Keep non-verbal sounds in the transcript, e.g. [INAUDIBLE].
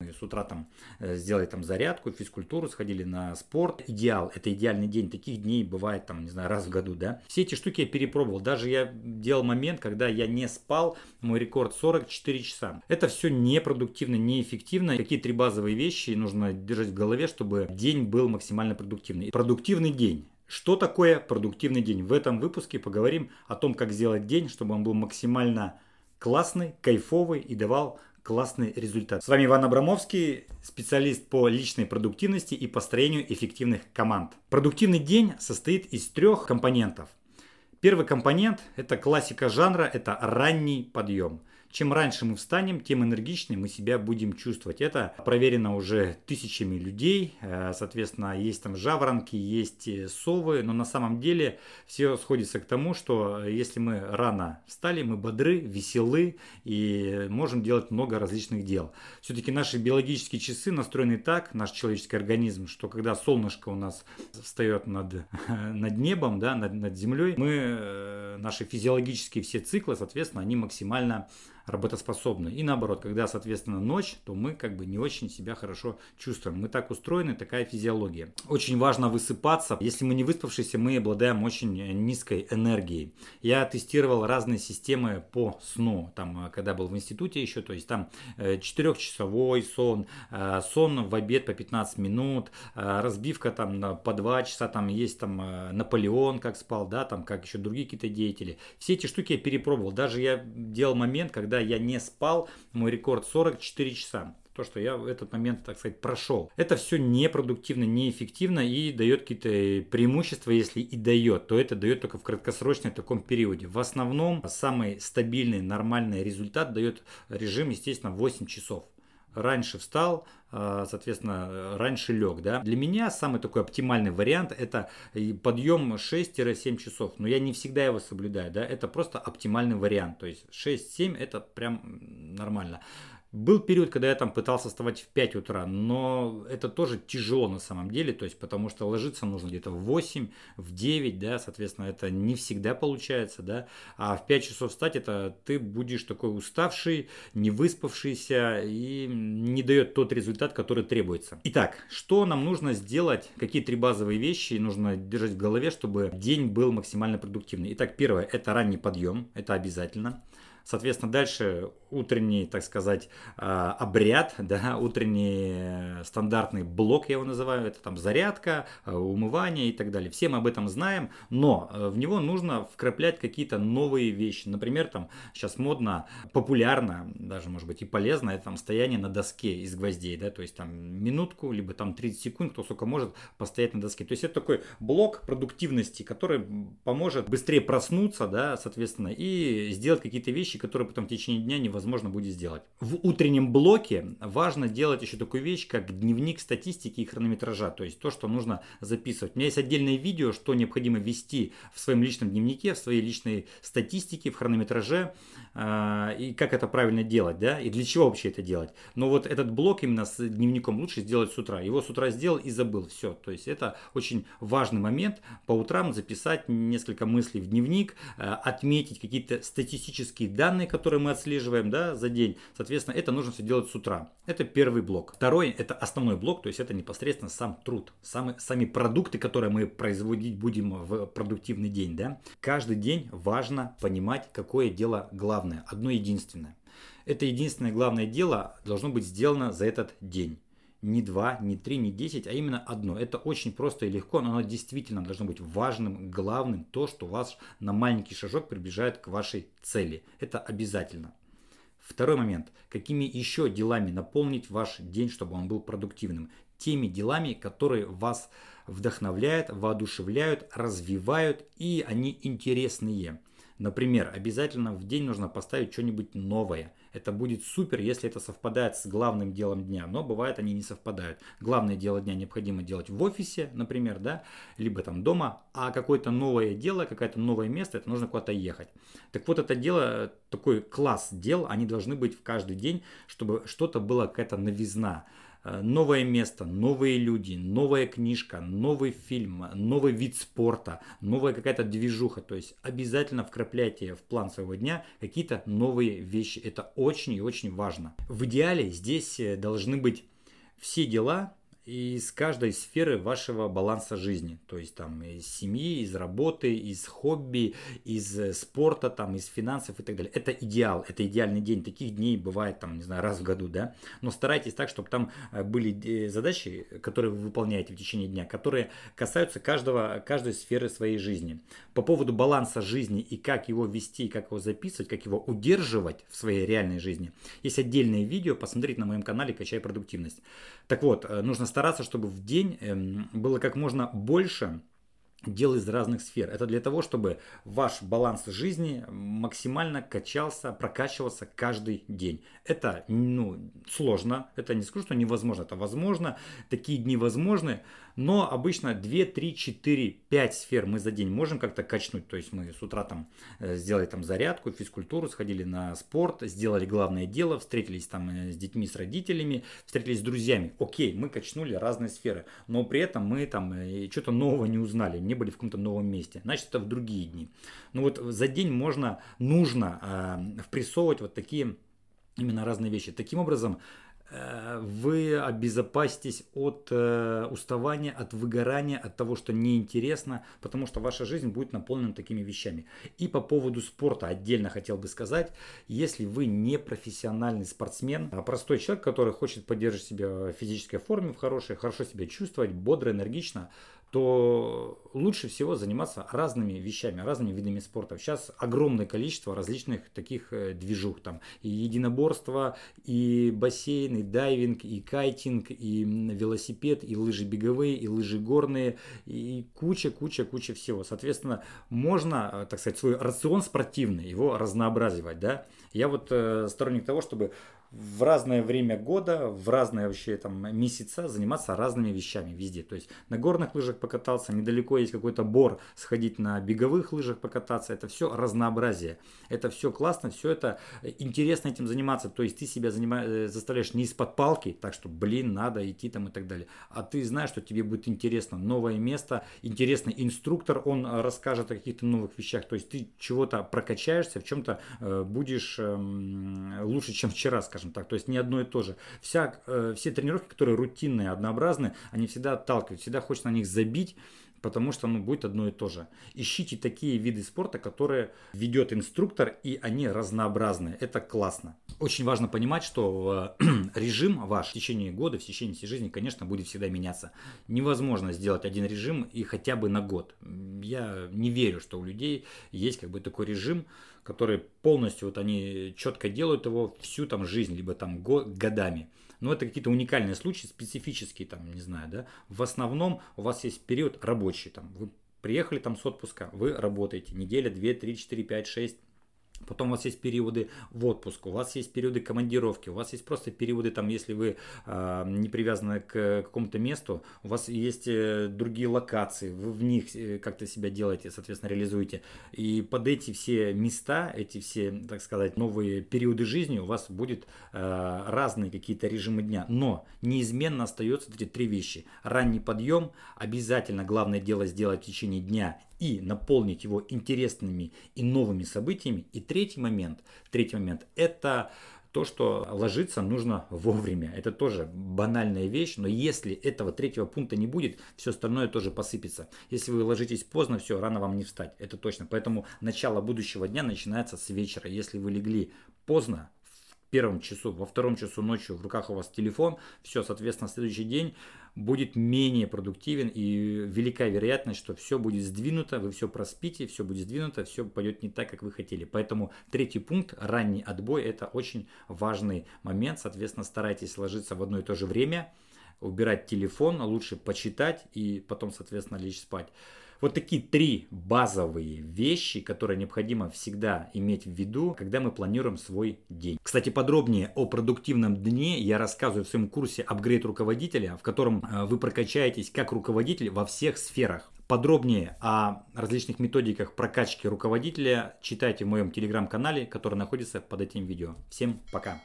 С утра там э, сделали там зарядку, физкультуру, сходили на спорт. Идеал, это идеальный день. Таких дней бывает там, не знаю, раз в году, да. Все эти штуки я перепробовал. Даже я делал момент, когда я не спал, мой рекорд 44 часа. Это все непродуктивно, неэффективно. Какие три базовые вещи нужно держать в голове, чтобы день был максимально продуктивный. Продуктивный день. Что такое продуктивный день? В этом выпуске поговорим о том, как сделать день, чтобы он был максимально классный, кайфовый и давал классный результат. С вами Иван Абрамовский, специалист по личной продуктивности и построению эффективных команд. Продуктивный день состоит из трех компонентов. Первый компонент – это классика жанра, это ранний подъем. Чем раньше мы встанем, тем энергичнее мы себя будем чувствовать. Это проверено уже тысячами людей. Э, соответственно, есть там жаворонки, есть э, совы. Но на самом деле все сходится к тому, что если мы рано встали, мы бодры, веселы и можем делать много различных дел. Все-таки наши биологические часы настроены так, наш человеческий организм, что когда солнышко у нас встает над, [LAUGHS] над небом, да, над, над землей, мы, э, наши физиологические все циклы, соответственно, они максимально работоспособны. И наоборот, когда, соответственно, ночь, то мы как бы не очень себя хорошо чувствуем. Мы так устроены, такая физиология. Очень важно высыпаться. Если мы не выспавшиеся, мы обладаем очень низкой энергией. Я тестировал разные системы по сну, там, э, когда был в институте еще, то есть там 4-часовой э, сон, э, сон в обед по 15 минут, разбивка там по 2 часа, там есть там Наполеон, как спал, да, там как еще другие какие-то деятели. Все эти штуки я перепробовал. Даже я делал момент, когда когда я не спал, мой рекорд 44 часа то, что я в этот момент, так сказать, прошел. Это все непродуктивно, неэффективно и дает какие-то преимущества, если и дает, то это дает только в краткосрочном таком периоде. В основном самый стабильный, нормальный результат дает режим, естественно, 8 часов раньше встал, а, соответственно, раньше лег. Да? Для меня самый такой оптимальный вариант это подъем 6-7 часов. Но я не всегда его соблюдаю. Да? Это просто оптимальный вариант. То есть 6-7 это прям нормально. Был период, когда я там пытался вставать в 5 утра, но это тоже тяжело на самом деле, то есть потому что ложиться нужно где-то в 8, в 9, да, соответственно, это не всегда получается, да, а в 5 часов встать, это ты будешь такой уставший, не выспавшийся и не дает тот результат, который требуется. Итак, что нам нужно сделать, какие три базовые вещи нужно держать в голове, чтобы день был максимально продуктивный. Итак, первое, это ранний подъем, это обязательно. Соответственно, дальше утренний, так сказать, а, обряд, [LAUGHS] да, утренний стандартный блок, я его называю, это там зарядка, э, умывание и так далее. Все мы об этом знаем, но э, в него нужно вкраплять какие-то новые вещи. Например, там сейчас модно, популярно, даже может быть и полезно, это там стояние на доске из гвоздей, да, то есть там минутку, либо там 30 секунд, кто сколько может постоять на доске. То есть это такой блок продуктивности, который поможет быстрее проснуться, да, соответственно, и сделать какие-то вещи, вещи, которые потом в течение дня невозможно будет сделать. В утреннем блоке важно делать еще такую вещь, как дневник статистики и хронометража, то есть то, что нужно записывать. У меня есть отдельное видео, что необходимо ввести в своем личном дневнике, в своей личной статистике, в хронометраже, э, и как это правильно делать, да, и для чего вообще это делать. Но вот этот блок именно с дневником лучше сделать с утра. Его с утра сделал и забыл, все. То есть это очень важный момент, по утрам записать несколько мыслей в дневник, э, отметить какие-то статистические данные, данные, которые мы отслеживаем да, за день. Соответственно, это нужно все делать с утра. Это первый блок. Второй – это основной блок, то есть это непосредственно сам труд. Сами, сами продукты, которые мы производить будем в продуктивный день. Да? Каждый день важно понимать, какое дело главное, одно единственное. Это единственное главное дело должно быть сделано за этот день не два, не три, не десять, а именно одно. Это очень просто и легко, но оно действительно должно быть важным, главным, то, что вас на маленький шажок приближает к вашей цели. Это обязательно. Второй момент. Какими еще делами наполнить ваш день, чтобы он был продуктивным? Теми делами, которые вас вдохновляют, воодушевляют, развивают и они интересные. Например, обязательно в день нужно поставить что-нибудь новое. Это будет супер, если это совпадает с главным делом дня, но бывает они не совпадают. Главное дело дня необходимо делать в офисе, например, да, либо там дома, а какое-то новое дело, какое-то новое место, это нужно куда-то ехать. Так вот это дело, такой класс дел, они должны быть в каждый день, чтобы что-то было какая-то новизна новое место, новые люди, новая книжка, новый фильм, новый вид спорта, новая какая-то движуха. То есть обязательно вкрапляйте в план своего дня какие-то новые вещи. Это очень и очень важно. В идеале здесь э, должны быть все дела из каждой сферы вашего баланса жизни. То есть там из семьи, из работы, из хобби, из э, спорта, там, из финансов и так далее. Это идеал, это идеальный день. Таких дней бывает там, не знаю, раз в году, да. Но старайтесь так, чтобы там э, были э, задачи, которые вы выполняете в течение дня, которые касаются каждого, каждой сферы своей жизни. По поводу баланса жизни и как его вести, как его записывать, как его удерживать в своей реальной жизни, есть отдельное видео, посмотрите на моем канале «Качай продуктивность». Так вот, нужно стараться, чтобы в день эм, было как можно больше дел из разных сфер. Это для того, чтобы ваш баланс жизни максимально качался, прокачивался каждый день. Это ну, сложно, это не скажу, что невозможно, это возможно, такие дни возможны, но обычно 2, 3, 4, 5 сфер мы за день можем как-то качнуть. То есть мы с утра там э, сделали там зарядку, физкультуру, сходили на спорт, сделали главное дело, встретились там э, с детьми, с родителями, встретились с друзьями. Окей, мы качнули разные сферы, но при этом мы там э, что-то нового не узнали, не были в каком-то новом месте. Значит, это в другие дни. Ну вот за день можно, нужно э, впрессовывать вот такие именно разные вещи. Таким образом, Э, вы обезопаситесь от э, уставания, от выгорания, от того, что неинтересно, потому что ваша жизнь будет наполнена такими вещами. И по поводу спорта отдельно хотел бы сказать, если вы не профессиональный спортсмен, а простой человек, который хочет поддерживать себя в физической форме, в хорошей, хорошо себя чувствовать, бодро, энергично, то лучше всего заниматься разными вещами, разными видами спорта. Сейчас огромное количество различных таких э, движух. Там и единоборство, и бассейн, и дайвинг, и кайтинг, и велосипед, и лыжи беговые, и лыжи горные, и куча-куча-куча всего. Соответственно, можно, э, так сказать, свой рацион спортивный, его разнообразивать. Да? Я вот э, сторонник того, чтобы в разное время года, в разные вообще там месяца заниматься разными вещами везде. То есть на горных лыжах покататься, недалеко есть какой-то бор, сходить на беговых лыжах покататься. Это все разнообразие. Это все классно, все это интересно этим заниматься. То есть ты себя занима... Э, заставляешь не из-под палки, так что, блин, надо идти там и так далее. А ты знаешь, что тебе будет интересно. Новое место, интересный инструктор, он расскажет о каких-то новых вещах. То есть ты чего-то прокачаешься, в чем-то э, будешь э, лучше, чем вчера, скажем скажем так. То есть не одно и то же. Вся, э, все тренировки, которые рутинные, однообразные, они всегда отталкивают, всегда хочется на них забить, потому что ну, будет одно и то же. Ищите такие виды спорта, которые ведет инструктор, и они разнообразные. Это классно. Очень важно понимать, что э, [CLEARS THROAT] режим ваш в течение года, в течение всей жизни, конечно, будет всегда меняться. Невозможно сделать один режим и хотя бы на год. Я не верю, что у людей есть как бы такой режим, который полностью вот они четко делают его всю там жизнь, либо там годами. Но это какие-то уникальные случаи, специфические, там, не знаю, да. В основном у вас есть период рабочий, там, вы приехали там с отпуска, вы работаете неделя, 2, 3, 4, 5, 6, Потом у вас есть периоды в отпуск, у вас есть периоды командировки, у вас есть просто периоды, там, если вы э, не привязаны к какому-то месту, у вас есть э, другие локации, вы в них э, как-то себя делаете, соответственно, реализуете. И под эти все места, эти все, так сказать, новые периоды жизни у вас будет э, разные какие-то режимы дня. Но неизменно остается эти три вещи. Ранний подъем, обязательно главное дело сделать в течение дня и наполнить его интересными и новыми событиями. И третий момент, третий момент это то, что ложиться нужно вовремя. Это тоже банальная вещь, но если этого третьего пункта не будет, все остальное тоже посыпется. Если вы ложитесь поздно, все, рано вам не встать. Это точно. Поэтому начало будущего дня начинается с вечера. Если вы легли поздно, первом часу, во втором часу ночью в руках у вас телефон, все, соответственно, следующий день будет менее продуктивен и велика вероятность, что все будет сдвинуто, вы все проспите, все будет сдвинуто, все пойдет не так, как вы хотели. Поэтому третий пункт, ранний отбой, это очень важный момент. Соответственно, старайтесь ложиться в одно и то же время, убирать телефон, лучше почитать и потом, соответственно, лечь спать. Вот такие три базовые вещи, которые необходимо всегда иметь в виду, когда мы планируем свой день. Кстати, подробнее о продуктивном дне я рассказываю в своем курсе «Апгрейд руководителя», в котором э, вы прокачаетесь как руководитель во всех сферах. Подробнее о различных методиках прокачки руководителя читайте в моем телеграм-канале, который находится под этим видео. Всем пока!